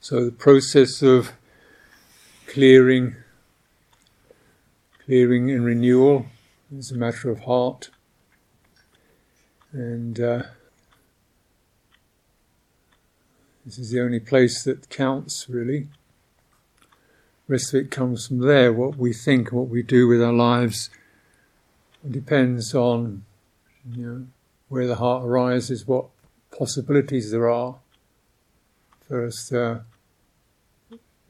So the process of clearing, clearing and renewal is a matter of heart, and uh, this is the only place that counts really. The rest of it comes from there. What we think, what we do with our lives, depends on you know where the heart arises, what possibilities there are us to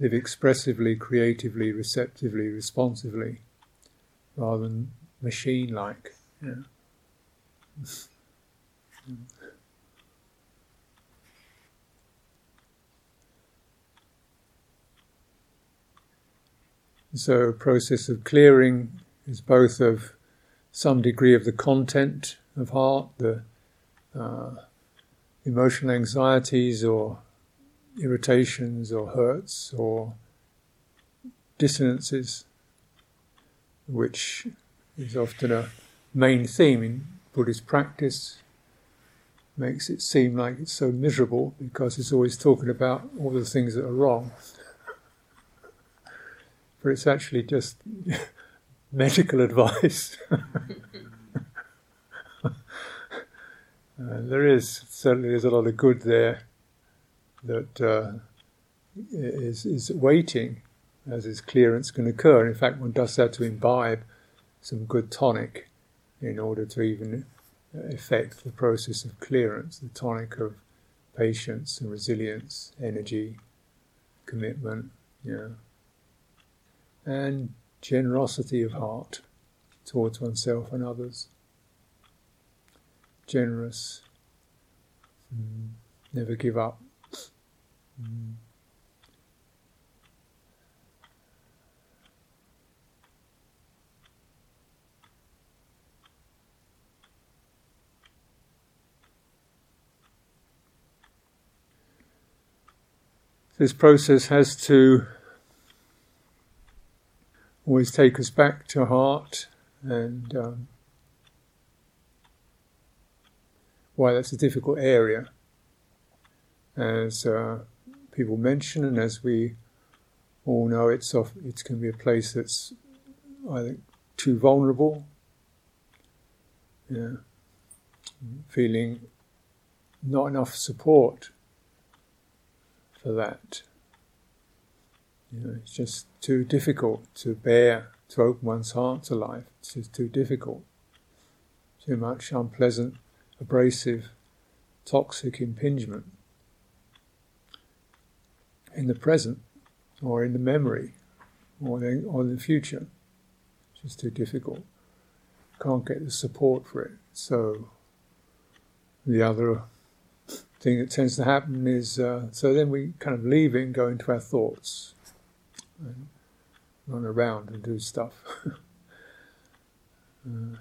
live expressively, creatively, receptively, responsively, rather than machine like. Yeah. So, a process of clearing is both of some degree of the content of heart, the uh, emotional anxieties or irritations or hurts or dissonances, which is often a main theme in Buddhist practice, makes it seem like it's so miserable because it's always talking about all the things that are wrong. but it's actually just medical advice. Uh, there is certainly there's a lot of good there that uh, is is waiting as this clearance can occur. In fact, one does have to imbibe some good tonic in order to even effect the process of clearance, the tonic of patience and resilience, energy, commitment, yeah, and generosity of heart towards oneself and others generous, mm. never give up. Mm. This process has to always take us back to heart and um, why that's a difficult area, as uh, people mention, and as we all know, it's off, it can be a place that's I think too vulnerable. Yeah, feeling not enough support for that. You know, it's just too difficult to bear, to open one's heart to life. It's just too difficult. Too much unpleasant abrasive, toxic impingement in the present or in the memory or in, or the future. It's just too difficult. Can't get the support for it. So the other thing that tends to happen is uh, so then we kind of leave it and go into our thoughts and run around and do stuff uh,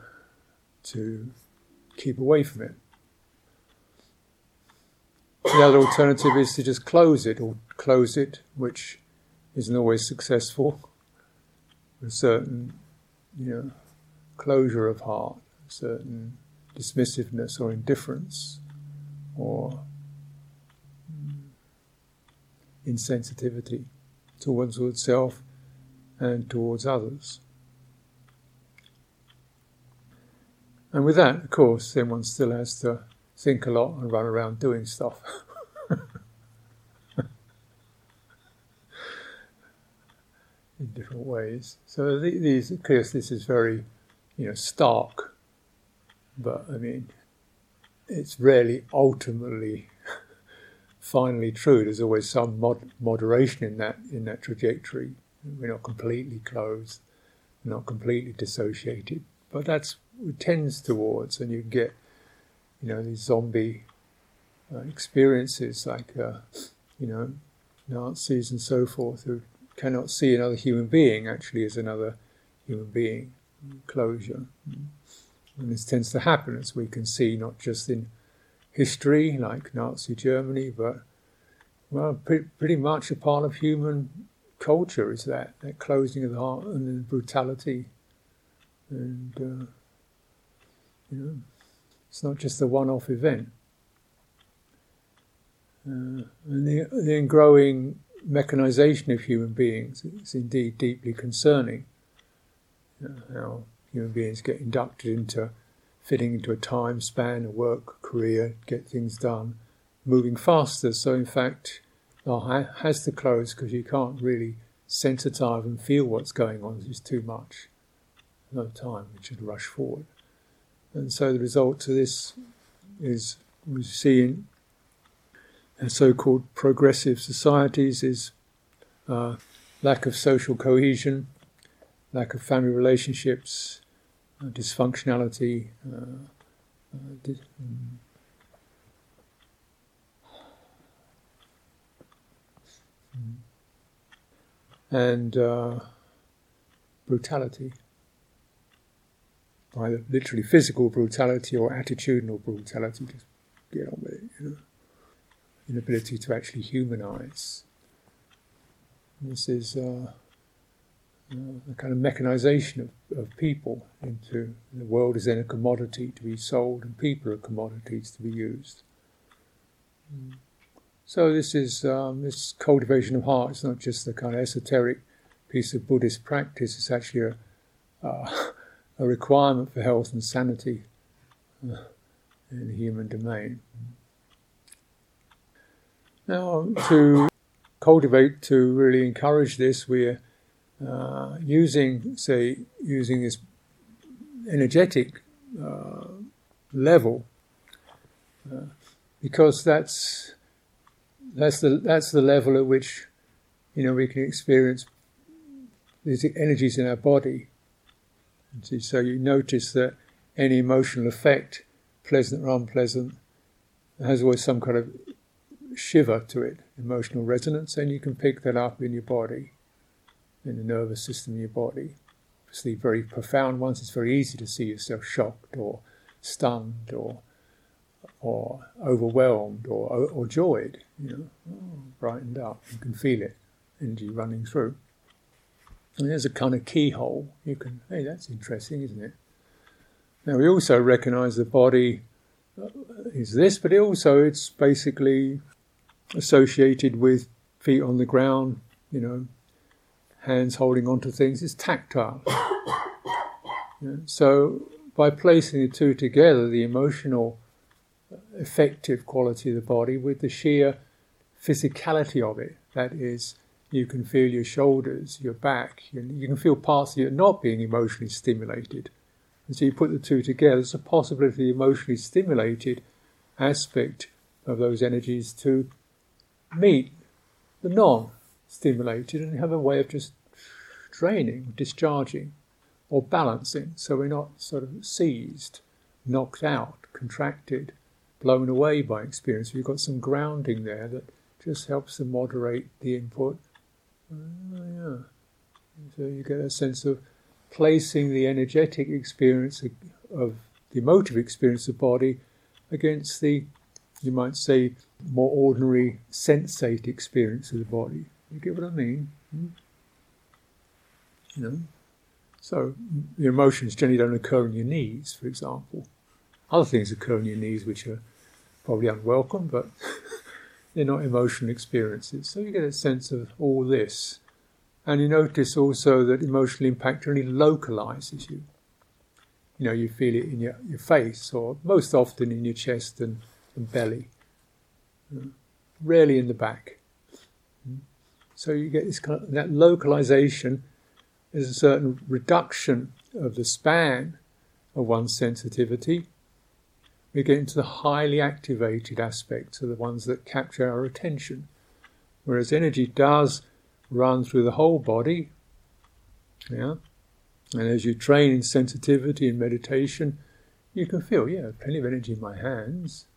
to keep away from it. The other alternative is to just close it or close it, which isn't always successful. A certain, you know, closure of heart, a certain dismissiveness or indifference, or insensitivity towards oneself and towards others. And with that, of course, then one still has to think a lot and run around doing stuff. In different ways. So these, of course, this is very, you know, stark. But I mean, it's rarely ultimately, finally true. There's always some mod- moderation in that in that trajectory. We're not completely closed, we're not completely dissociated. But that's it tends towards, and you get, you know, these zombie uh, experiences like, uh, you know, Nazis and so forth who cannot see another human being actually as another human being. Closure. And this tends to happen, as we can see, not just in history like Nazi Germany, but well, pretty, pretty much a part of human culture is that that closing of the heart and the brutality and uh, you know, it's not just a one-off event. Uh, and the, the growing mechanization of human beings is indeed deeply concerning. You know, how human beings get inducted into fitting into a time span, a work career, get things done, moving faster. So, in fact, life has to close because you can't really sensitize and feel what's going on. It's too much. No time. We should rush forward. And so, the result of this is we see in so-called progressive societies is uh, lack of social cohesion, lack of family relationships, uh, dysfunctionality, uh, uh dis- um, and uh, brutality, either literally physical brutality or attitudinal brutality. Just get on with it, you know inability to actually humanize. This is uh, uh, a kind of mechanization of, of people into the world is then a commodity to be sold, and people are commodities to be used. So this is um, this cultivation of heart. It's not just a kind of esoteric piece of Buddhist practice. It's actually a, uh, a requirement for health and sanity uh, in the human domain. Now, to cultivate, to really encourage this, we're uh, using, say, using this energetic uh, level, uh, because that's that's the that's the level at which you know we can experience these energies in our body. So you notice that any emotional effect, pleasant or unpleasant, has always some kind of shiver to it, emotional resonance, and you can pick that up in your body, in the nervous system in your body. Obviously, very profound ones, it's very easy to see yourself shocked or stunned or or overwhelmed or or joyed, you know, brightened up. You can feel it, energy running through. And there's a kind of keyhole. You can, hey, that's interesting, isn't it? Now we also recognise the body is this, but it also it's basically associated with feet on the ground, you know, hands holding onto things, it's tactile. so by placing the two together, the emotional effective quality of the body with the sheer physicality of it, that is, you can feel your shoulders, your back, you, can feel parts of you not being emotionally stimulated. And so you put the two together, there's a possibility the emotionally stimulated aspect of those energies to meet the non stimulated and have a way of just draining, discharging, or balancing so we're not sort of seized, knocked out, contracted, blown away by experience. We've got some grounding there that just helps to moderate the input. Uh, yeah. So you get a sense of placing the energetic experience of, of the emotive experience of body against the, you might say, more ordinary sensate experience of the body. You get what I mean? Hmm? You know? So your emotions generally don't occur in your knees, for example. Other things occur in your knees which are probably unwelcome, but they're not emotional experiences. So you get a sense of all this. And you notice also that emotional impact only localizes you. You know, you feel it in your, your face, or most often in your chest and, belly rarely in the back. So you get this kind of that localization is a certain reduction of the span of one's sensitivity. We get into the highly activated aspects of the ones that capture our attention. Whereas energy does run through the whole body. Yeah. And as you train in sensitivity and meditation, you can feel, yeah, plenty of energy in my hands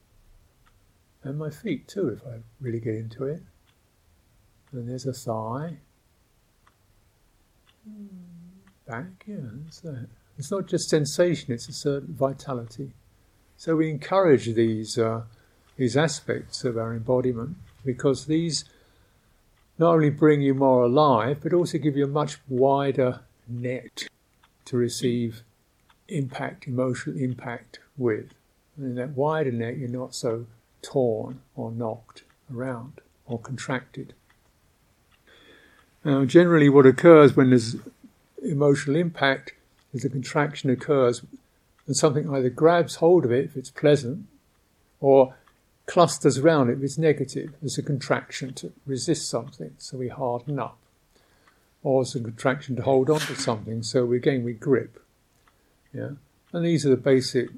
and my feet too, if I really get into it. And there's a thigh. Back, yeah, that's that. It's not just sensation, it's a certain vitality. So we encourage these, uh, these aspects of our embodiment because these not only bring you more alive, but also give you a much wider net to receive impact, emotional impact with. And in that wider net, you're not so torn or knocked around or contracted. Now, generally, what occurs when there's emotional impact is a contraction occurs and something either grabs hold of it if it's pleasant or clusters around it if it's negative. There's a contraction to resist something, so we harden up. Or it's a contraction to hold on to something, so we, again we grip. Yeah? And these are the basic,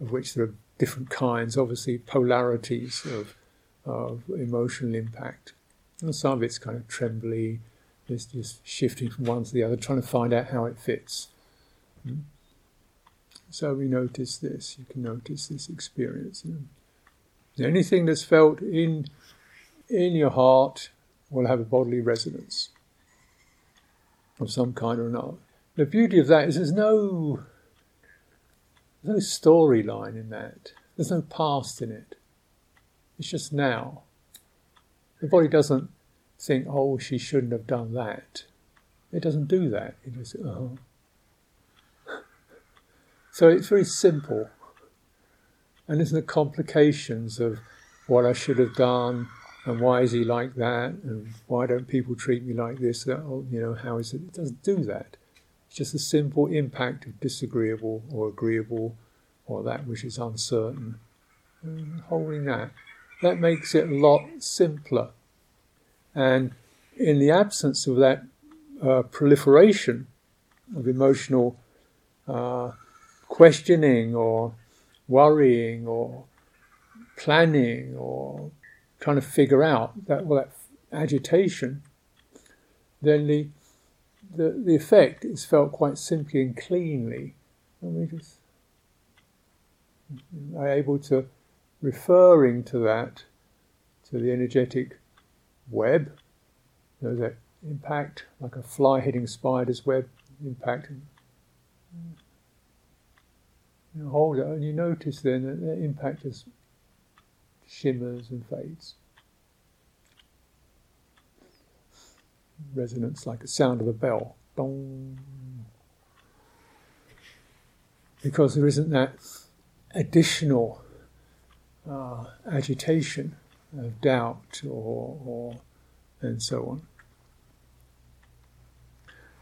of which there are different kinds, obviously polarities of, of emotional impact. And some of it's kind of trembly, it's just shifting from one to the other, trying to find out how it fits. Hmm? So we notice this, you can notice this experience. Anything that's felt in, in your heart will have a bodily resonance of some kind or another. The beauty of that is there's no there's no storyline in that. There's no past in it. It's just now. The body doesn't think, oh, she shouldn't have done that. It doesn't do that. It just, oh. Uh-huh. so it's very simple. And there's no complications of what I should have done and why is he like that and why don't people treat me like this? Oh, you know, how is it? It doesn't do that. It's just a simple impact of disagreeable or agreeable or that which is uncertain. And holding that. That makes it a lot simpler. And in the absence of that uh, proliferation of emotional uh, questioning or worrying or planning or trying to figure out that, well, that agitation, then the the, the effect is felt quite simply and cleanly. And we just are able to, referring to that, to the energetic web, you know, that impact, like a fly hitting spider's web impact. You hold it, and you notice then that the impact just shimmers and fades. Resonance like the sound of a bell. Dong. Because there isn't that additional uh, agitation of doubt or, or and so on.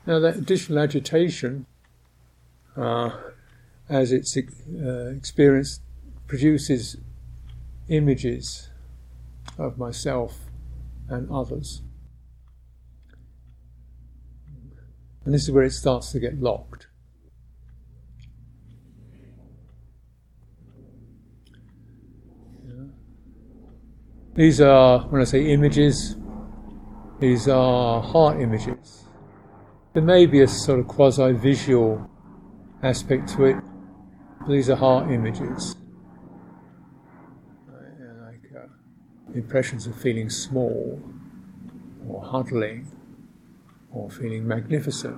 Now that additional agitation, uh, as it's uh, experienced, produces images of myself and others. And this is where it starts to get locked. These are, when I say images, these are heart images. There may be a sort of quasi visual aspect to it, but these are heart images. Like uh, impressions of feeling small or huddling or feeling magnificent.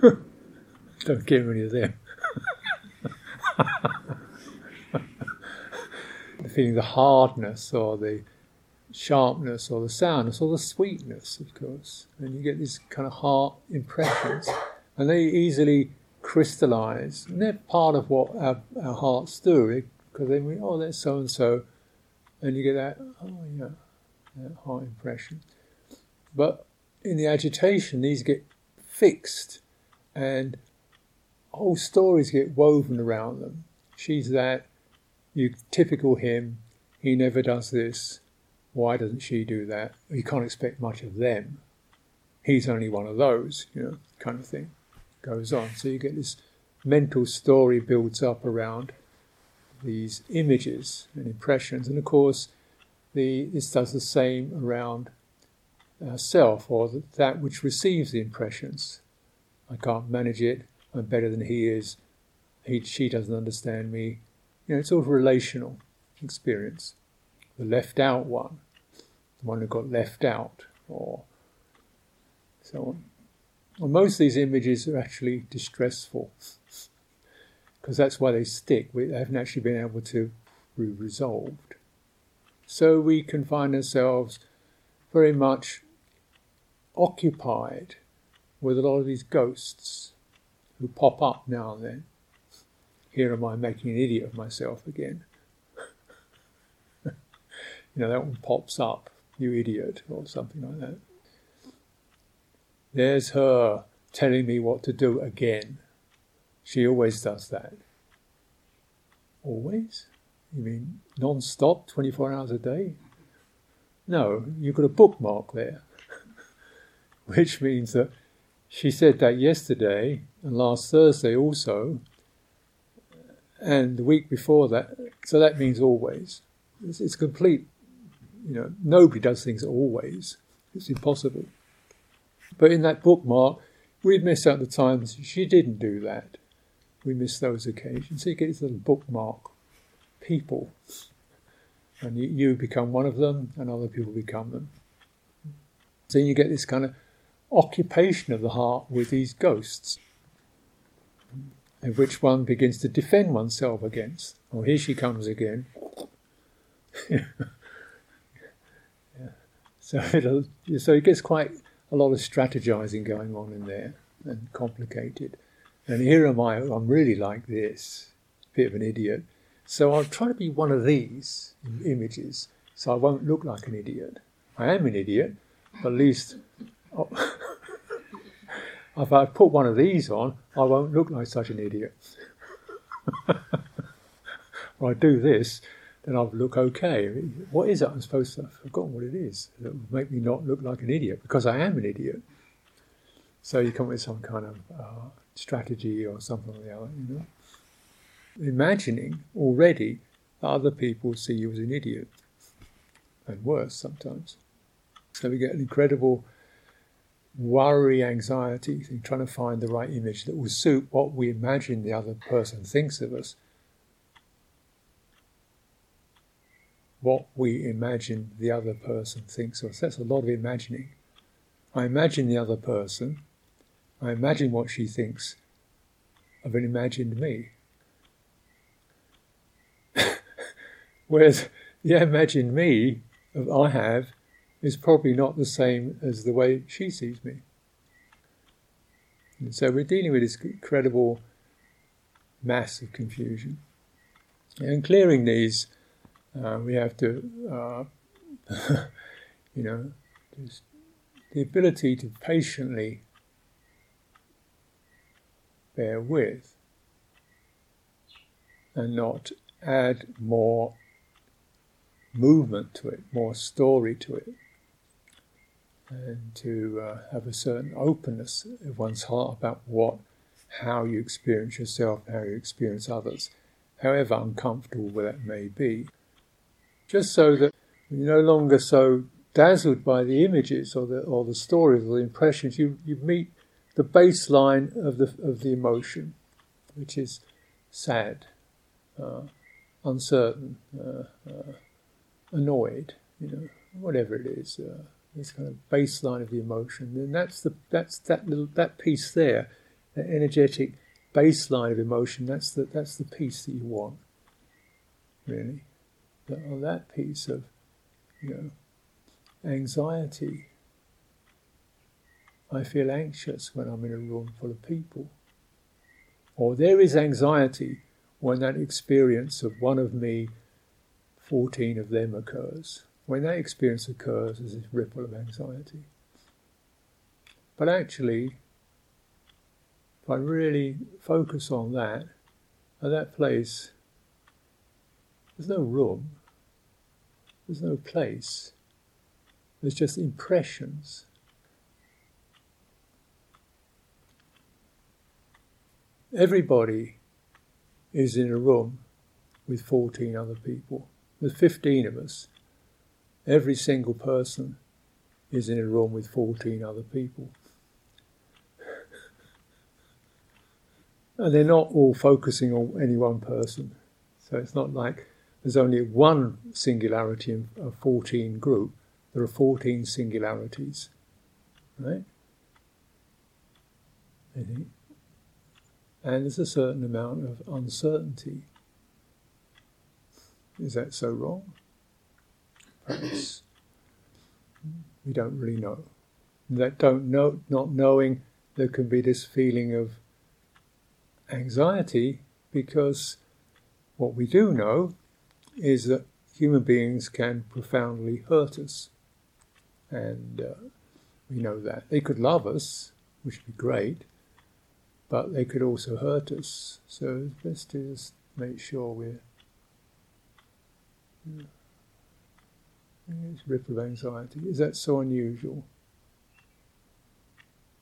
Don't get rid of them. feeling the hardness or the sharpness or the soundness or the sweetness, of course. And you get these kind of heart impressions, and they easily crystallize. And they're part of what our, our hearts do, because then we, oh, that's so and so, and you get that, oh, yeah, that heart impression. But in the agitation, these get fixed and whole stories get woven around them. She's that, you typical him, he never does this, why doesn't she do that? You can't expect much of them. He's only one of those, you know, kind of thing. Goes on. So you get this mental story builds up around these images and impressions. And of course, the, this does the same around uh, self or that which receives the impressions. I can't manage it. I'm better than he is. He, she doesn't understand me. You know, it's all relational experience. The left out one, the one who got left out, or so on. Well, most of these images are actually distressful because that's why they stick. We haven't actually been able to be resolved. So we can find ourselves very much occupied with a lot of these ghosts who pop up now and then. Here am I making an idiot of myself again. You know, that one pops up, you idiot, or something like that. There's her telling me what to do again. She always does that. Always? You mean non stop, 24 hours a day? No, you've got a bookmark there, which means that she said that yesterday and last Thursday also, and the week before that. So that means always. It's, it's complete. You know, nobody does things always. It's impossible. But in that bookmark, we'd miss out the times she didn't do that. We miss those occasions. So you get this little bookmark. People. And you, you become one of them, and other people become them. So you get this kind of occupation of the heart with these ghosts, and which one begins to defend oneself against. Oh, here she comes again. So it'll, so it gets quite a lot of strategizing going on in there and complicated. And here am I, I'm really like this, bit of an idiot. So I'll try to be one of these images so I won't look like an idiot. I am an idiot, but at least oh, if I put one of these on, I won't look like such an idiot. or I do this, then I'll look okay. What is it I'm supposed to? I've forgotten what it is that will make me not look like an idiot because I am an idiot. So you come up with some kind of uh, strategy or something like that, you know. Imagining already that other people see you as an idiot, and worse sometimes. So we get an incredible worry, anxiety, trying to find the right image that will suit what we imagine the other person thinks of us. What we imagine the other person thinks of us. That's a lot of imagining. I imagine the other person, I imagine what she thinks of an imagined me. Whereas the imagined me I have is probably not the same as the way she sees me. And so we're dealing with this incredible mass of confusion. And clearing these, uh, we have to, uh, you know, just the ability to patiently bear with and not add more movement to it, more story to it, and to uh, have a certain openness of one's heart about what, how you experience yourself, how you experience others, however uncomfortable that may be, just so that you're no longer so dazzled by the images or the or the stories or the impressions. You you meet the baseline of the of the emotion, which is sad, uh, uncertain, uh, uh, annoyed, you know, whatever it is. This kind of baseline of the emotion, and that's the that's that little that piece there, that energetic baseline of emotion. That's the that's the piece that you want, really. That, or that piece of, you know, anxiety I feel anxious when I'm in a room full of people. Or there is anxiety when that experience of one of me, 14 of them occurs. When that experience occurs, there's this ripple of anxiety. But actually, if I really focus on that, at that place, there's no room, there's no place, there's just impressions Everybody is in a room with 14 other people. There's 15 of us. Every single person is in a room with 14 other people. and they're not all focusing on any one person. So it's not like there's only one singularity in a 14 group. There are 14 singularities. Right? And there's a certain amount of uncertainty. Is that so wrong? We don't really know. That don't know, not knowing, there can be this feeling of anxiety because what we do know is that human beings can profoundly hurt us. And uh, we know that. They could love us, which would be great, but they could also hurt us. So best to just make sure we're. Yeah. Ripple of anxiety. Is that so unusual?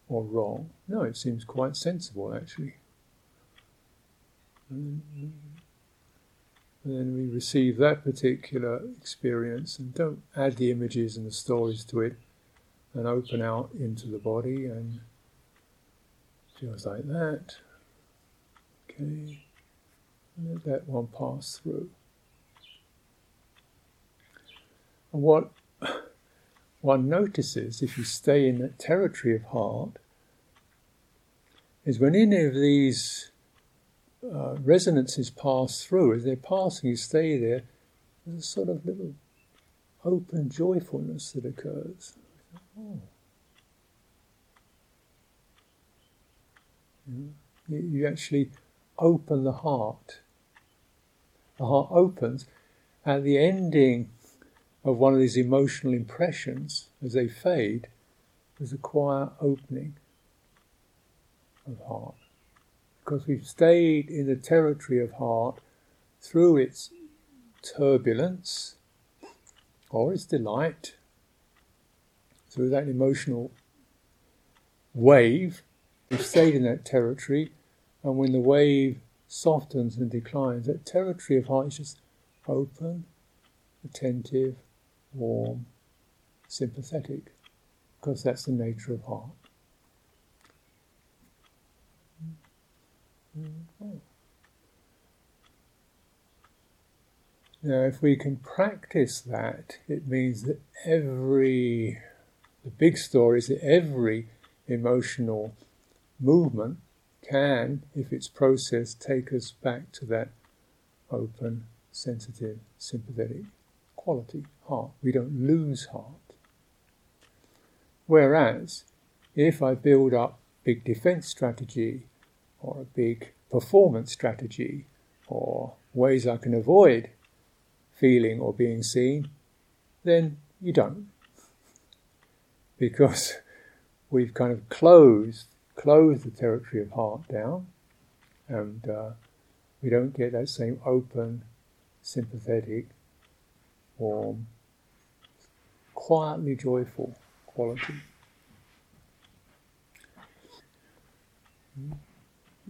Or wrong? No, it seems quite sensible actually. And then we receive that particular experience and don't add the images and the stories to it and open out into the body and feels like that. Okay. Let that one pass through. And what one notices if you stay in that territory of heart is when any of these uh, resonances pass through, as they're passing, you stay there, there's a sort of little open joyfulness that occurs. Oh. You, you actually open the heart. The heart opens at the ending of one of these emotional impressions as they fade. There's a quiet opening of heart because we've stayed in the territory of heart through its turbulence or its delight, through that emotional wave. We've stayed in that territory, and when the wave softens and declines, that territory of heart is just open, attentive, warm, sympathetic, because that's the nature of heart. Now, if we can practice that, it means that every, the big story is that every emotional movement can, if it's processed, take us back to that open, sensitive, sympathetic quality, heart. We don't lose heart. Whereas, if I build up big defense strategy, or a big performance strategy or ways I can avoid feeling or being seen, then you don't. Because we've kind of closed closed the territory of heart down, and uh, we don't get that same open, sympathetic, warm, quietly joyful quality.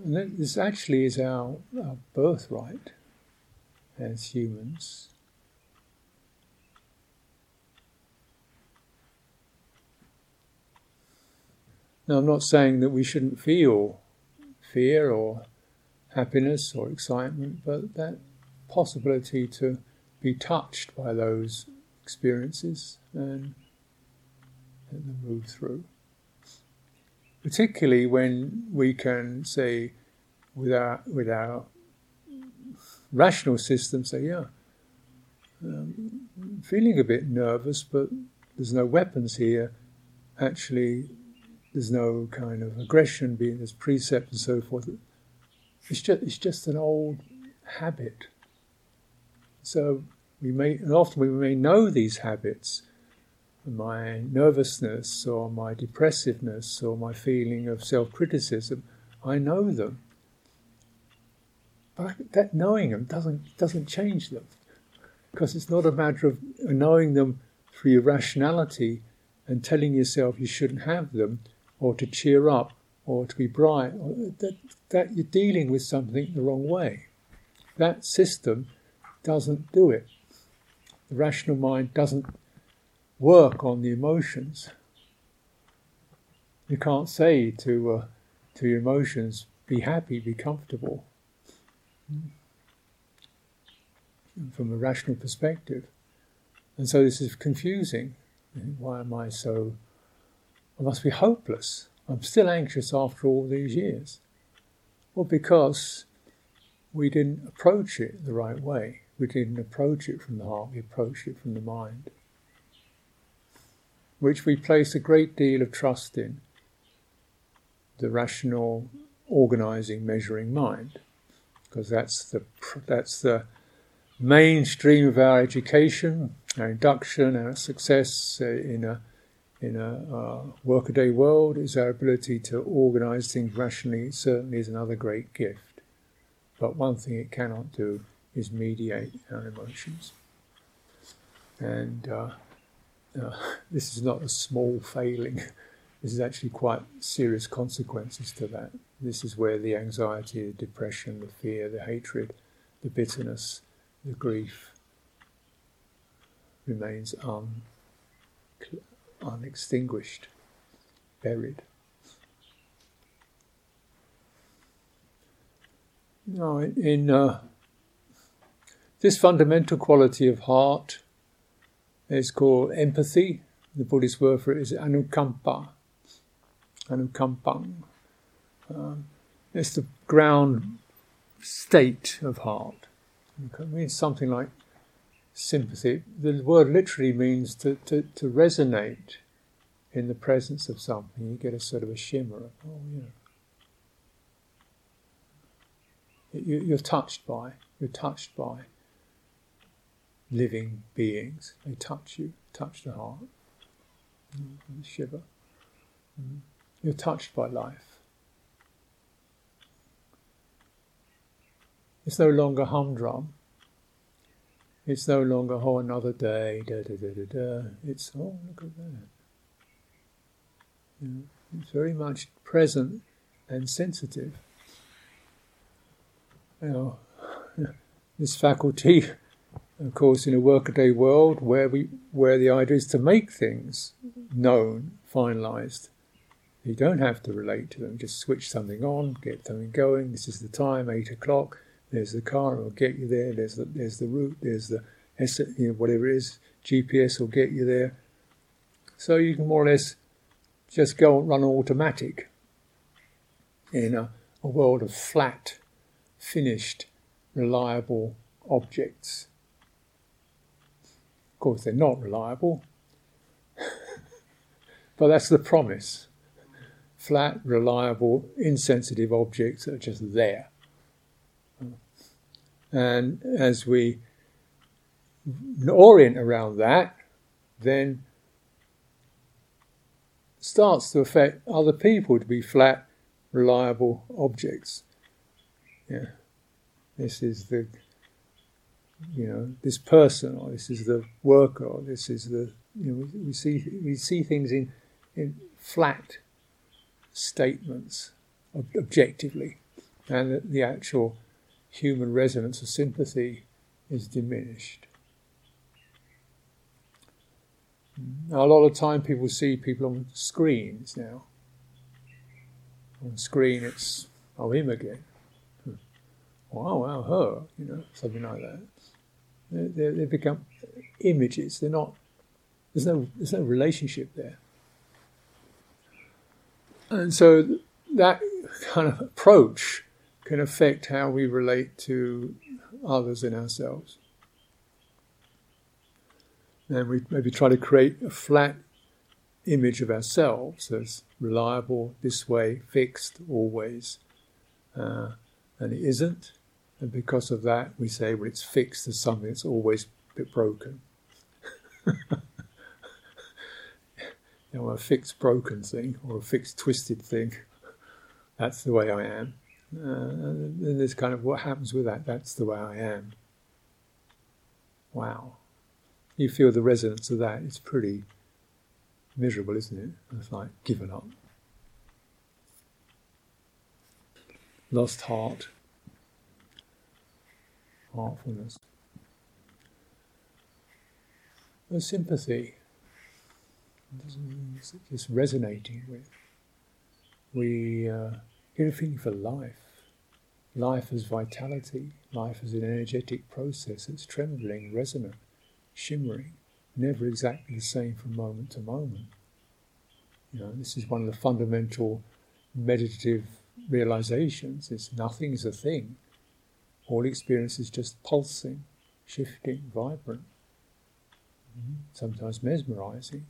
And this actually is our, our birthright as humans. Now, I'm not saying that we shouldn't feel fear or happiness or excitement, but that possibility to be touched by those experiences and let them move through particularly when we can say, with our, with our rational system, say, yeah, um, feeling a bit nervous, but there's no weapons here. Actually, there's no kind of aggression being there's precept and so forth. It's just it's just an old habit. So we may and often we may know these habits, my nervousness or my depressiveness or my feeling of self criticism, I know them. But that knowing them doesn't, doesn't change them. Because it's not a matter of knowing them through your rationality and telling yourself you shouldn't have them or to cheer up or to be bright. That, that you're dealing with something the wrong way. That system doesn't do it. The rational mind doesn't work on the emotions. You can't say to uh, to your emotions, "Be happy, be comfortable." From a rational perspective, and so this is confusing. Why am I so? I must be hopeless. I'm still anxious after all these years. Well, because we didn't approach it the right way. We didn't approach it from the heart. We approached it from the mind which we place a great deal of trust in the rational, organizing, measuring mind, because that's the that's the mainstream of our education, our induction, our success uh, in a in a uh, workaday world is our ability to organize things rationally. Certainly, is another great gift. But one thing it cannot do is mediate our emotions. And uh, uh, this is not a small failing. This is actually quite serious consequences to that. This is where the anxiety, the depression, the fear, the hatred, the bitterness, the grief remains un, unextinguished, buried. No, in, in uh, this fundamental quality of heart is called empathy. The Buddhist word for it is anukampa. Anukampang. Um, it's the ground state of heart. It means something like sympathy. The word literally means to, to, to resonate in the presence of something. You get a sort of a shimmer of, oh, yeah. You, you're touched by, you're touched by living beings. They touch you, touch the heart, mm, shiver. You're touched by life. It's no longer humdrum. It's no longer, oh, another day, da da da da da. It's, oh, look at that. It's very much present and sensitive. You know, this faculty of course, in a workaday world where we where the idea is to make things known, finalised, you don't have to relate to them. Just switch something on, get something going. This is the time, eight o'clock. There's the car, it'll get you there. There's the there's the route. There's the you know whatever it is. GPS will get you there. So you can more or less just go and run automatic in a, a world of flat, finished, reliable objects course, they're not reliable, but that's the promise. Flat, reliable, insensitive objects that are just there. And as we orient around that, then starts to affect other people to be flat, reliable objects. Yeah. This is the you know, this person, or this is the worker, or this is the, you know, we, we see we see things in in flat statements, ob- objectively, and the, the actual human resonance of sympathy is diminished. Now, a lot of time people see people on screens now. On screen, it's oh him again. Hmm. Wow, wow, her, you know, something like that. They, they become images. They're not. There's no. There's no relationship there. And so that kind of approach can affect how we relate to others and ourselves. And we maybe try to create a flat image of ourselves as reliable, this way, fixed, always. Uh, and it isn't. And because of that, we say, well, it's fixed as something that's always a bit broken. you know, a fixed broken thing or a fixed twisted thing. That's the way I am. Uh, and there's kind of what happens with that. That's the way I am. Wow. You feel the resonance of that. It's pretty miserable, isn't it? It's like given up. Lost heart heartfulness. A sympathy, just resonating with. We uh, get a feeling for life. Life as vitality, life as an energetic process that's trembling, resonant, shimmering, never exactly the same from moment to moment. You know, this is one of the fundamental meditative realizations. It's nothing is a thing. All experience is just pulsing, shifting, vibrant, mm-hmm. sometimes mesmerizing.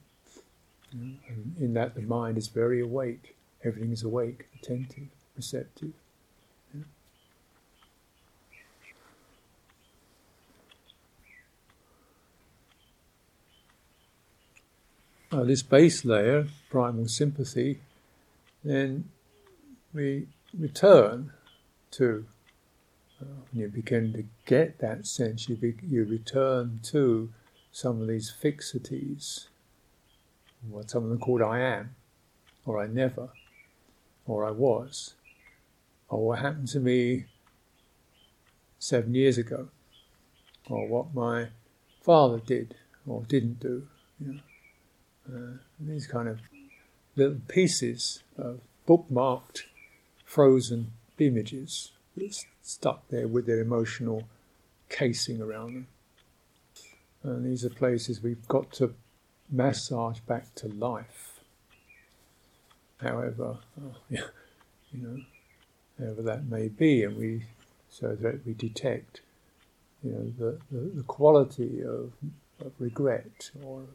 Mm-hmm. in that, the mind is very awake, everything is awake, attentive, receptive. Uh, this base layer, primal sympathy, then we return to you begin to get that sense, you, be, you return to some of these fixities, what some of them called I am, or I never, or I was, or what happened to me seven years ago, or what my father did or didn't do. You know. Uh, these kind of little pieces of bookmarked, frozen images stuck there with their emotional casing around them. And these are places we've got to massage back to life. However, uh, you know, however that may be, and we so that we detect, you know, the, the, the quality of, of regret or of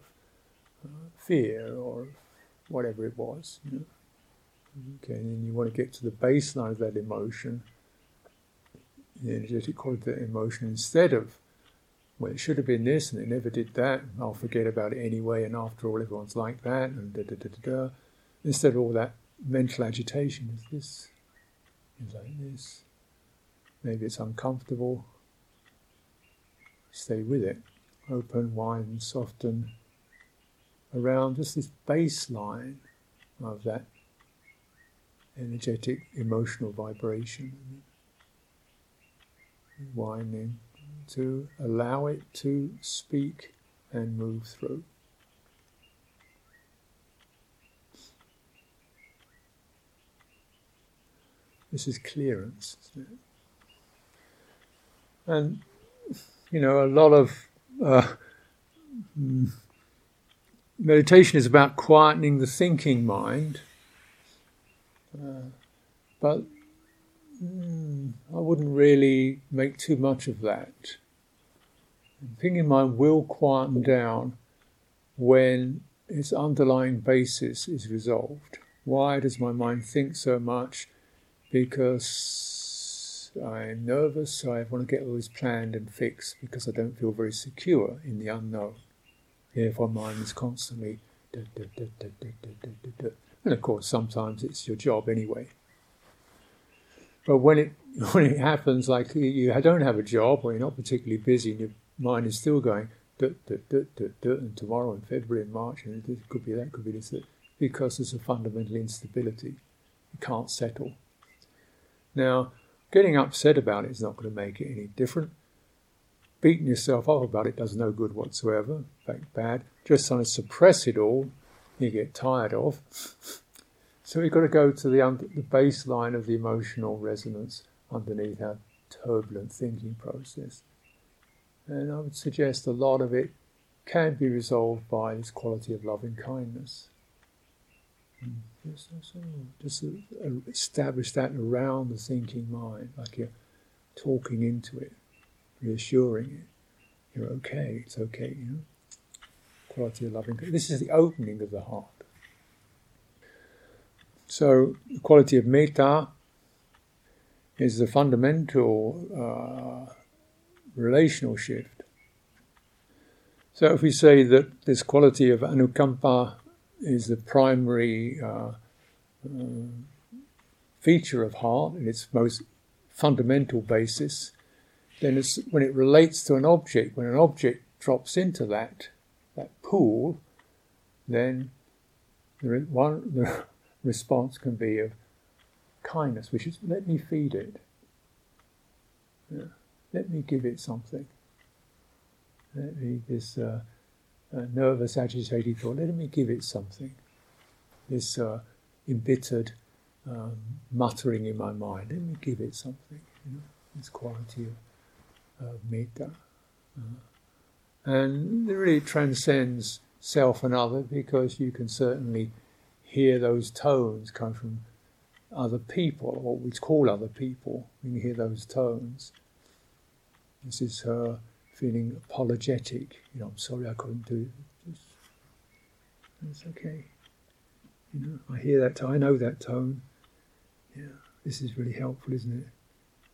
uh, fear or whatever it was. You know. Okay, and then you want to get to the baseline of that emotion, the energetic quality of that emotion, instead of, well, it should have been this and it never did that, I'll forget about it anyway, and after all, everyone's like that, and da da da da da. Instead of all that mental agitation, is this, is like this. Maybe it's uncomfortable. Stay with it. Open, wide, widen, soften around just this baseline of that energetic emotional vibration. Winding to allow it to speak and move through. This is clearance, isn't it? And, you know, a lot of uh, meditation is about quietening the thinking mind, uh, but mm, I wouldn't really make too much of that. Thinking mind will quieten down when its underlying basis is resolved. Why does my mind think so much? Because I'm nervous, so I want to get all this planned and fixed because I don't feel very secure in the unknown. Therefore, mind is constantly. and of course, sometimes it's your job anyway. But when it when it happens, like you don't have a job or you're not particularly busy, and your mind is still going, and tomorrow and February and March, and it could be that, could be this, because there's a fundamental instability. You can't settle. Now, getting upset about it is not going to make it any different beating yourself up about it does no good whatsoever. In fact, bad. Just trying to suppress it all, you get tired of. So we've got to go to the, under, the baseline of the emotional resonance underneath our turbulent thinking process. And I would suggest a lot of it can be resolved by this quality of loving kindness. Just, just establish that around the thinking mind, like you're talking into it reassuring it. You're okay, it's okay, you know. Quality of loving. Kindness. This is the opening of the heart. So, the quality of metta is the fundamental uh, relational shift. So, if we say that this quality of anukampa is the primary uh, uh, feature of heart, in its most fundamental basis, then when it relates to an object, when an object drops into that that pool, then there is one, the response can be of kindness, which is let me feed it. Yeah. Let me give it something. Let me this uh, uh, nervous, agitated thought. Let me give it something. This uh, embittered um, muttering in my mind. Let me give it something. You know, this quality of of metta. Uh, and it really transcends self and other because you can certainly hear those tones come from other people, or what we call other people. We can hear those tones. This is her feeling apologetic. You know, I'm sorry I couldn't do it. It's okay. You know, I hear that tone. I know that tone. Yeah, this is really helpful, isn't it?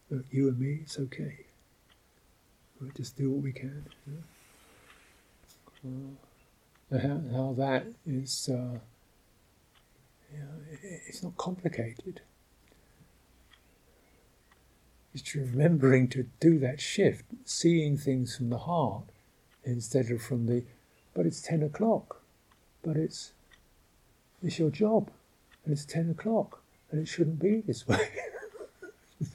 Look, you and me, it's okay. We'll just do what we can. Uh, how, how that is, uh, you know, it's not complicated. It's remembering to do that shift, seeing things from the heart instead of from the, but it's 10 o'clock, but it's, it's your job, and it's 10 o'clock, and it shouldn't be this way.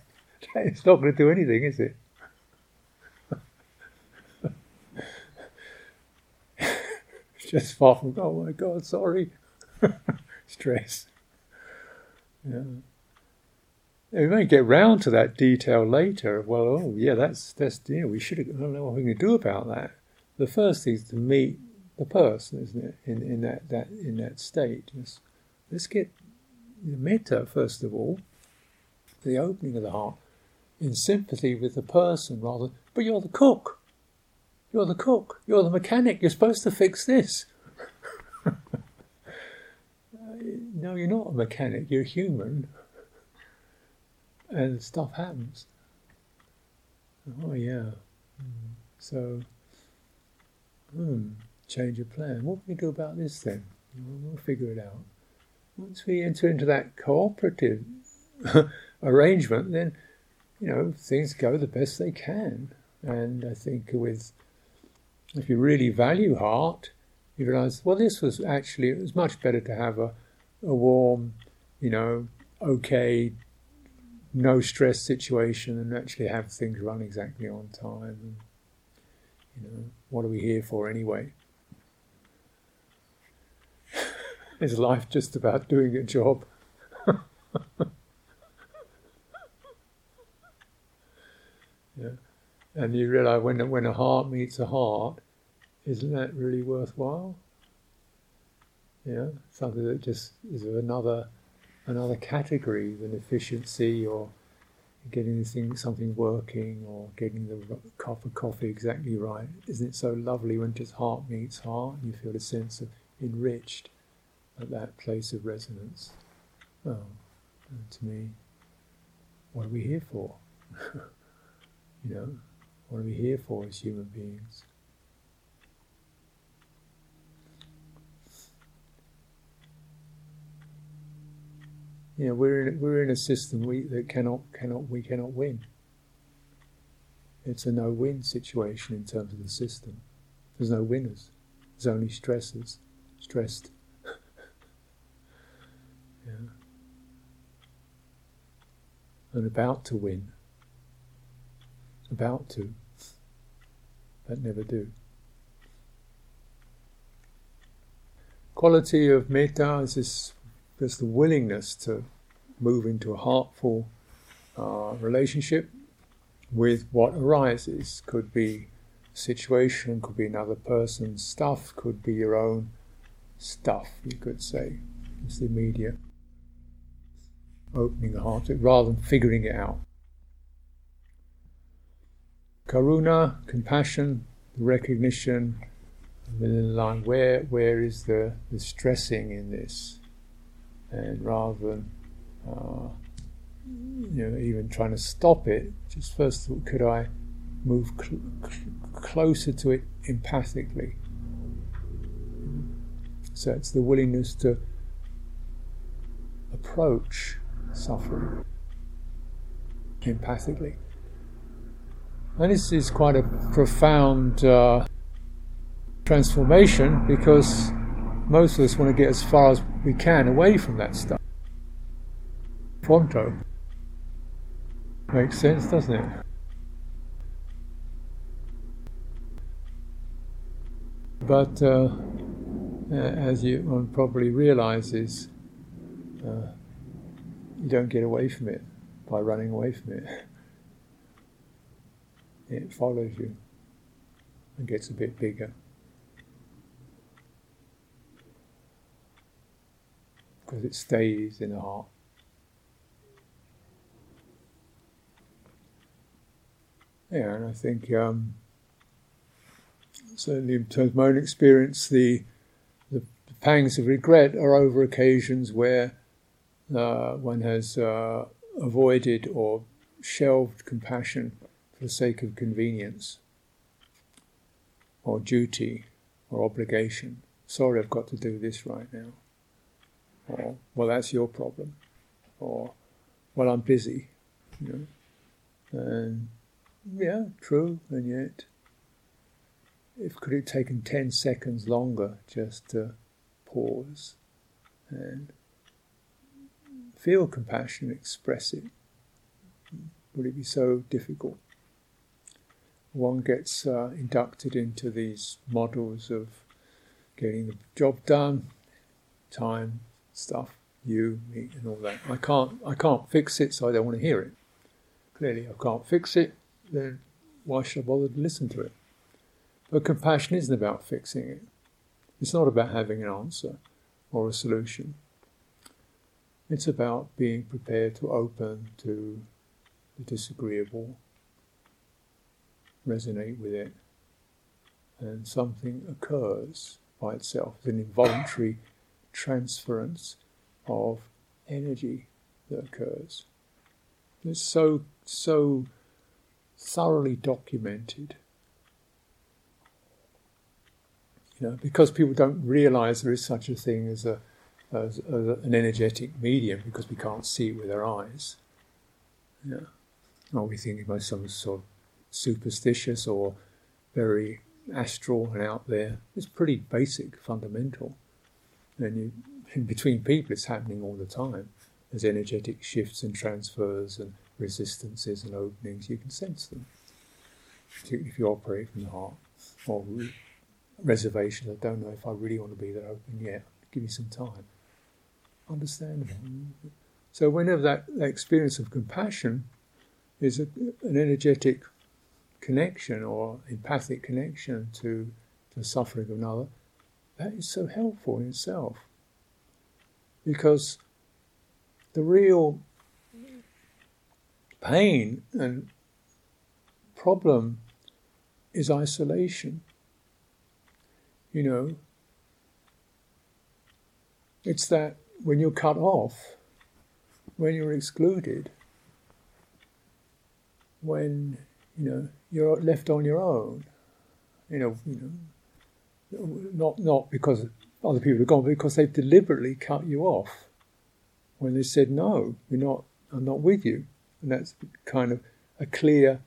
it's not going to do anything, is it? just far from, oh my God, sorry. Stress. Yeah. We may get round to that detail later. Well, oh yeah, that's that's yeah. We should. I don't know what we can do about that. The first thing is to meet the person, isn't it? In in that that in that state. Just, let's get the metta first of all, the opening of the heart, in sympathy with the person rather. But you're the cook. You're the cook. You're the mechanic. You're supposed to fix this. No, you're not a mechanic. You're human. And stuff happens. Oh, yeah. So, hmm, change of plan. What can we do about this then? We'll figure it out. Once we enter into that cooperative arrangement, then, you know, things go the best they can. And I think with if you really value heart, you realize, well, this was actually, it was much better to have a, a warm, you know, okay, no stress situation and actually have things run exactly on time. And, you know, what are we here for anyway? Is life just about doing a job? yeah. And you realize when when a heart meets a heart, isn't that really worthwhile? Yeah, something that just is of another another category than efficiency or getting thing, something working or getting the cup of coffee exactly right. Isn't it so lovely when just heart meets heart and you feel a sense of enriched at that place of resonance? Well, to me, what are we here for? you know, what are we here for as human beings? You know, we're in, we're in a system we, that cannot cannot we cannot win. It's a no-win situation in terms of the system. There's no winners. There's only stressors, stressed. yeah. And about to win. About to, but never do. Quality of metta is this there's the willingness to move into a heartful uh, relationship with what arises. Could be situation, could be another person's stuff, could be your own stuff, you could say. It's the immediate opening the heart rather than figuring it out. Karuna, compassion, recognition, within the line, where where is the, the stressing in this? And rather than uh, you know even trying to stop it, just first thought, could I move cl- cl- closer to it empathically? So it's the willingness to approach suffering empathically. And this is quite a profound uh, transformation because most of us want to get as far as we can away from that stuff. Pronto. Makes sense, doesn't it? But uh, as you one probably realizes, uh, you don't get away from it by running away from it. It follows you and gets a bit bigger. Because it stays in the heart. Yeah, and I think um, certainly in terms of my own experience, the, the pangs of regret are over occasions where uh, one has uh, avoided or shelved compassion for the sake of convenience or duty or obligation. sorry, I've got to do this right now. Or, well, that's your problem. Or, well, I'm busy. You know? And yeah, true, and yet, if could it taken 10 seconds longer just to pause and feel compassion, express it? Would it be so difficult? One gets uh, inducted into these models of getting the job done, time, stuff, you, me, and all that. I can't, I can't fix it, so I don't want to hear it. Clearly, I can't fix it. Then why should I bother to listen to it? But compassion isn't about fixing it. It's not about having an answer or a solution. It's about being prepared to open to the disagreeable, resonate with it, and something occurs by itself. It's an involuntary transference of energy that occurs. It's so so thoroughly documented. You know, because people don't realize there is such a thing as a as, as an energetic medium because we can't see it with our eyes. Yeah. Or we think about some sort of superstitious or very astral and out there. It's pretty basic, fundamental. And you, in between people, it's happening all the time. There's energetic shifts and transfers and resistances and openings. You can sense them, particularly if you operate from the heart. Or reservations. I don't know if I really want to be that open yet. Give me some time. Understandable. So whenever that, that experience of compassion is a, an energetic connection or empathic connection to the suffering of another, that is so helpful in itself. Because the real pain and problem is isolation. You know, it's that when you're cut off, when you're excluded, when you know you're left on your own. You know, you know, not not because other people have gone, but because they've deliberately cut you off. When they said no, you're not. I'm not with you, and that's kind of a clear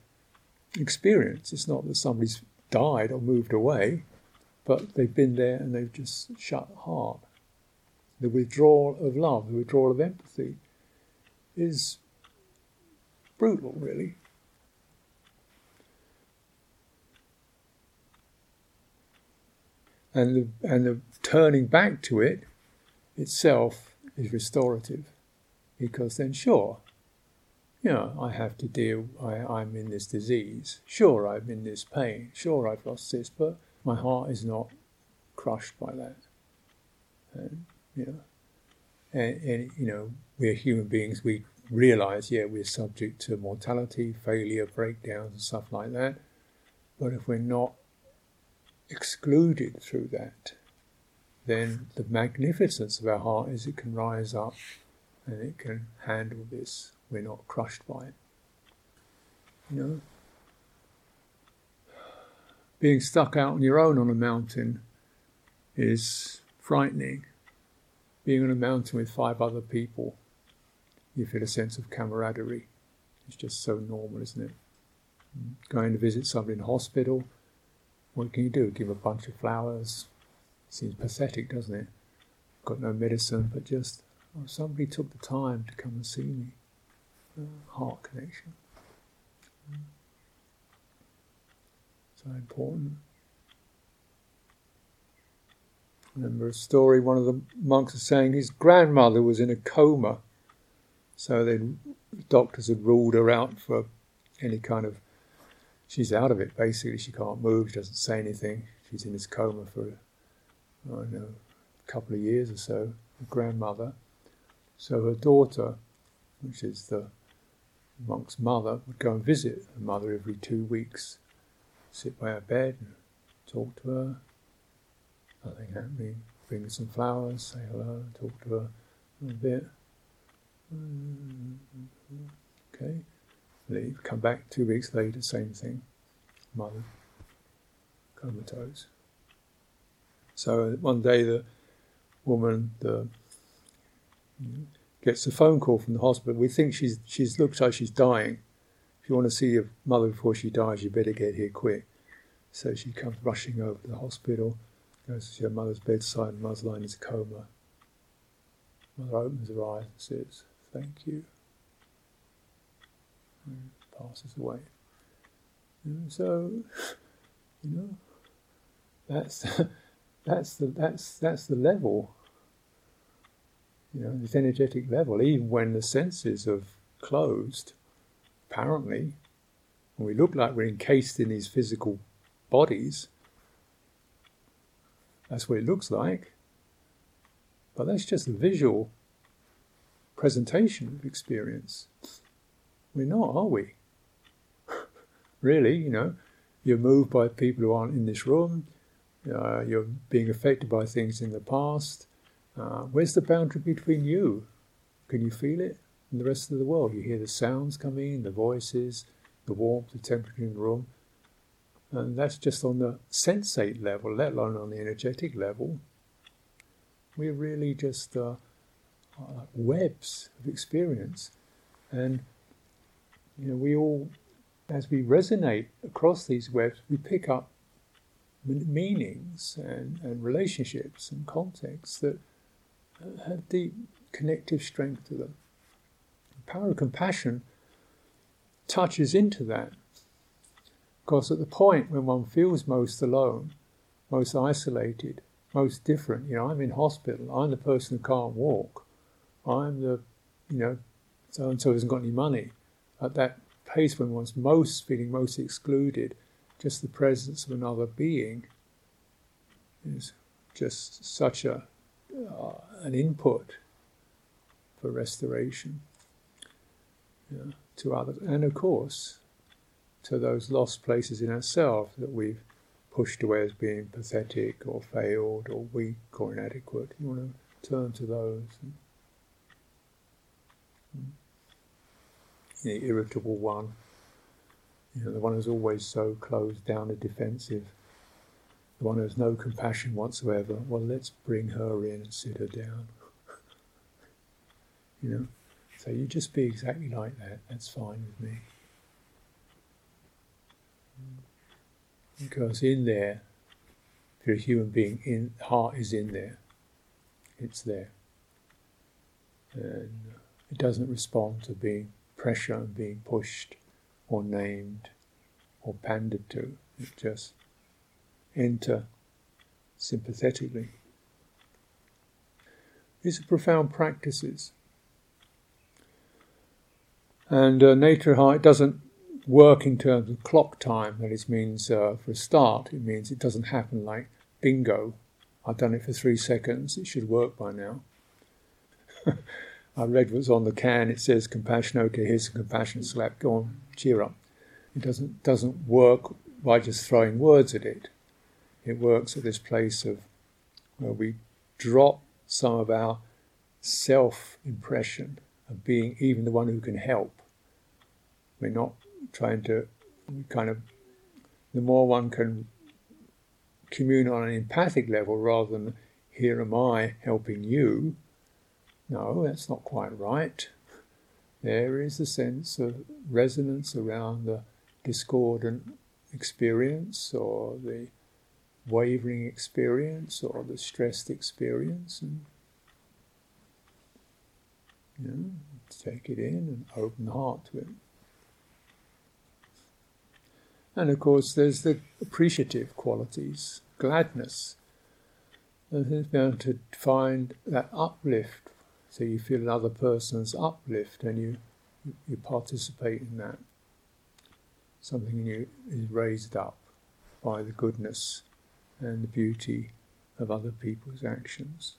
experience. It's not that somebody's died or moved away, but they've been there and they've just shut heart. The withdrawal of love, the withdrawal of empathy, is brutal, really. And the, and the turning back to it itself is restorative because then sure you know i have to deal I, i'm in this disease. Sure i'm in this pain. Sure i've lost this but my heart is not crushed by that. And you know and, and you know we're human beings. We realize yeah we're subject to mortality failure breakdowns and stuff like that. But if we're not excluded through that, then the magnificence of our heart is it can rise up and it can handle this. We're not crushed by it. You know? Being stuck out on your own on a mountain is frightening. Being on a mountain with five other people, you feel a sense of camaraderie. It's just so normal, isn't it? Going to visit somebody in hospital, what can you do? Give a bunch of flowers? Seems pathetic, doesn't it? Got no medicine, but just oh, somebody took the time to come and see me. Heart connection. So important. I remember a story, one of the monks was saying his grandmother was in a coma. So the doctors had ruled her out for any kind of she's out of it basically. She can't move, she doesn't say anything. She's in this coma for, I don't know, a couple of years or so, her grandmother. So her daughter, which is the monk's mother, would go and visit her mother every two weeks, sit by her bed and talk to her. Nothing happening. Bring her some flowers, say hello, talk to her a bit. Mm-hmm. Okay leave, come back two weeks later, same thing. Mother, comatose. So uh, one day the woman the, gets a phone call from the hospital. We think she's she's looks like she's dying. If you want to see your mother before she dies, you better get here quick. So she comes rushing over to the hospital, goes to her mother's bedside, mother's lying in a coma. Mother opens her eyes and says, Thank you. Passes away. And so, you know, that's that's the that's that's the level. You know, this energetic level, even when the senses have closed, apparently, and we look like we're encased in these physical bodies. That's what it looks like. But that's just a visual presentation of experience. We're not, are we? really, you know, you're moved by people who aren't in this room, uh, you're being affected by things in the past. Uh, where's the boundary between you? Can you feel it? In the rest of the world, you hear the sounds coming, the voices, the warmth, the temperature in the room. And that's just on the sensate level, let alone on the energetic level. We're really just uh, uh, webs of experience. And, you know, we all, as we resonate across these webs, we pick up meanings and, and relationships and contexts that uh, have deep connective strength to them. The power of compassion touches into that. Because at the point when one feels most alone, most isolated, most different, you know, I'm in hospital, I'm the person who can't walk, I'm the, you know, so and so hasn't got any money. At that pace when one's most feeling most excluded, just the presence of another being is just such a uh, an input for restoration yeah, to others, and of course to those lost places in ourselves that we've pushed away as being pathetic or failed or weak or inadequate. You want to turn to those. And, the irritable one, you know, the one who's always so closed down and defensive, the one who has no compassion whatsoever. Well, let's bring her in and sit her down. you know, so you just be exactly like that. That's fine with me. Because in there, if you're a human being, in heart is in there. It's there. And it doesn't respond to being pressure and being pushed or named or pandered to. It just enter sympathetically. These are profound practices. And uh, nature heart doesn't work in terms of clock time. That is, means uh, for a start, it means it doesn't happen like bingo. I've done it for three seconds. It should work by now. I read what's on the can. It says compassion. Okay, here's some compassion. Slap. Go on, cheer up. It doesn't doesn't work by just throwing words at it. It works at this place of where we drop some of our self impression of being even the one who can help. We're not trying to kind of, the more one can commune on an empathic level rather than here am I helping you. No, that's not quite right. There is a sense of resonance around the discordant experience or the wavering experience or the stressed experience and you know, take it in and open the heart to it. And of course, there's the appreciative qualities, gladness. And it's able to find that uplift, so you feel another person's uplift, and you you participate in that. Something in you is raised up by the goodness and the beauty of other people's actions.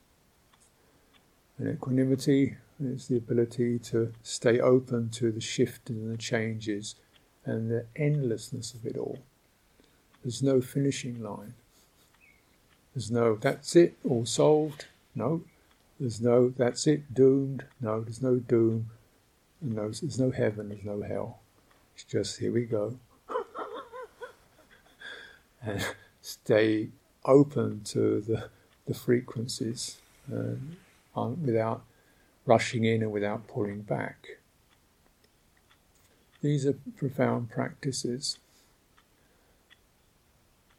And equanimity is the ability to stay open to the shift and the changes and the endlessness of it all. There's no finishing line. There's no, that's it, all solved. No. There's no, that's it, doomed. No, there's no doom. No, there's no heaven, there's no hell. It's just, here we go. and stay open to the, the frequencies uh, without rushing in and without pulling back. These are profound practices.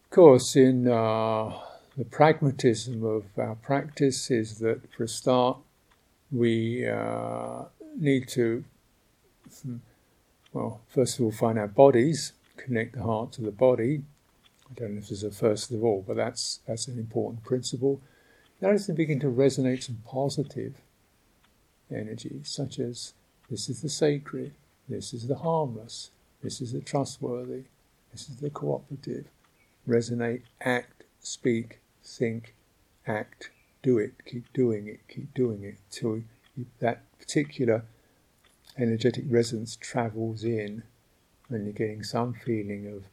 Of course, in uh, the pragmatism of our practice is that for a start, we uh, need to, well, first of all, find our bodies, connect the heart to the body. I don't know if there's a first of all, but that's that's an important principle. That is to begin to resonate some positive energy, such as this is the sacred, this is the harmless, this is the trustworthy, this is the cooperative. Resonate, act, speak, think, act, do it, keep doing it, keep doing it till that particular energetic resonance travels in and you're getting some feeling of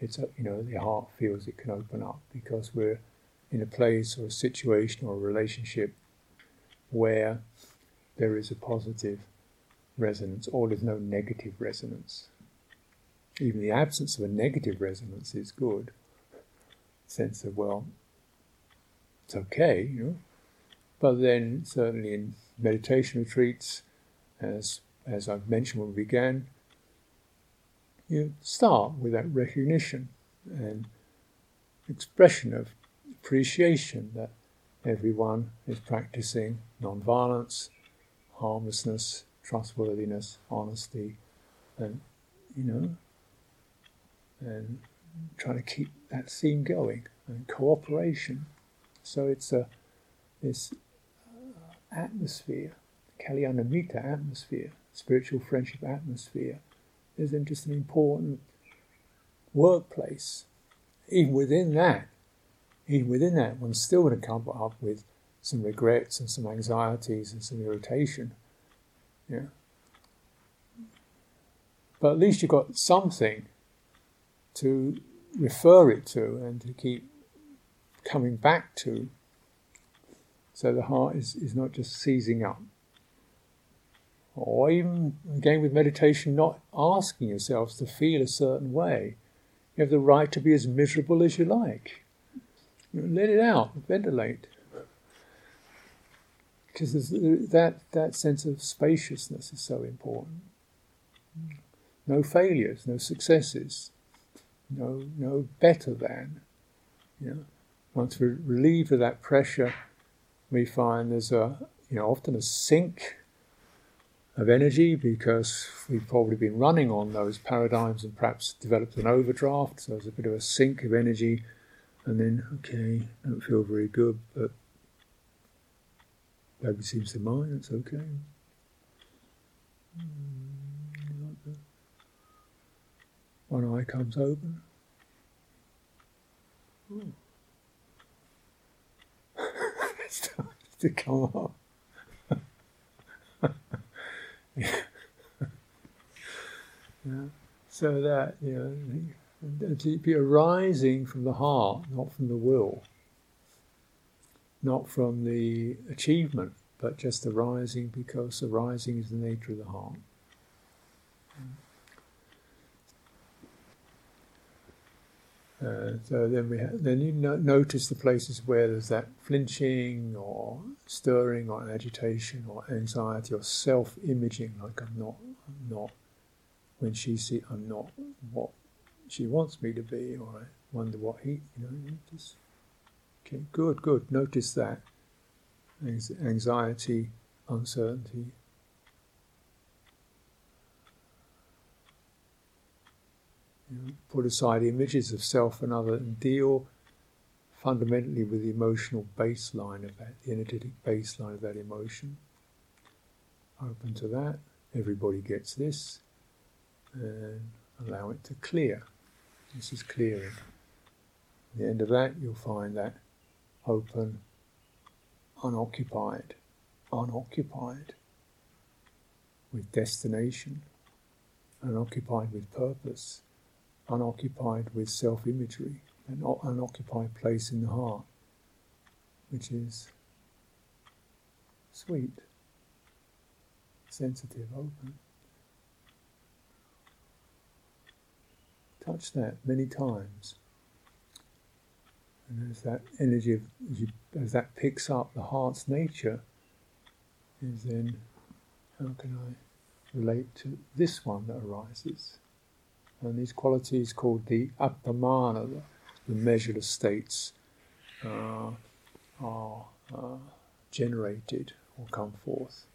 it's you know the heart feels it can open up because we're in a place or a situation or a relationship where there is a positive resonance or there's no negative resonance. Even the absence of a negative resonance is good. Sense of well, it's okay, you know. But then certainly in meditation retreats, as as I've mentioned when we began, you start with that recognition and expression of appreciation that everyone is practicing non-violence, harmlessness, trustworthiness, honesty, and you know, and trying to keep that theme going and cooperation. So it's a this uh, atmosphere, Kalyanamitta atmosphere, spiritual friendship atmosphere, is just an important workplace. Even within that, even within that, one's still going to come up with some regrets and some anxieties and some irritation. Yeah. But at least you've got something to refer it to and to keep coming back to. So the heart is, is not just seizing up. Or even, again, with meditation, not asking yourselves to feel a certain way. You have the right to be as miserable as you like. Let it out, ventilate because that that sense of spaciousness is so important. No failures, no successes, no no better than. You know, once we're relieved of that pressure, we find there's a you know often a sink of energy because we've probably been running on those paradigms and perhaps developed an overdraft. So there's a bit of a sink of energy, and then okay, don't feel very good, but Nobody seems to mind, it's okay. One eye comes open. it starts to come up. yeah. So that, you know, be arising from the heart, not from the will not from the achievement, but just arising because arising is the nature of the heart. Uh, so then we then you no- notice the places where there's that flinching or stirring or agitation or anxiety or self-imaging, like I'm not, I'm not. When she see, I'm not what she wants me to be, or I wonder what he, you know, just Okay, good, good. Notice that. Anxiety, uncertainty. You know, put aside images of self and other and deal fundamentally with the emotional baseline of that, the energetic baseline of that emotion. Open to that. Everybody gets this. And allow it to clear. This is clearing. At the end of that, you'll find that open, unoccupied, unoccupied with destination, unoccupied with purpose, unoccupied with self imagery, an unoccupied place in the heart, which is sweet, sensitive, open. Touch that many times. And as that energy, of, as, you, as that picks up the heart's nature, is then how can I relate to this one that arises? And these qualities called the apamana, the, the measureless states, uh, are uh, generated or come forth.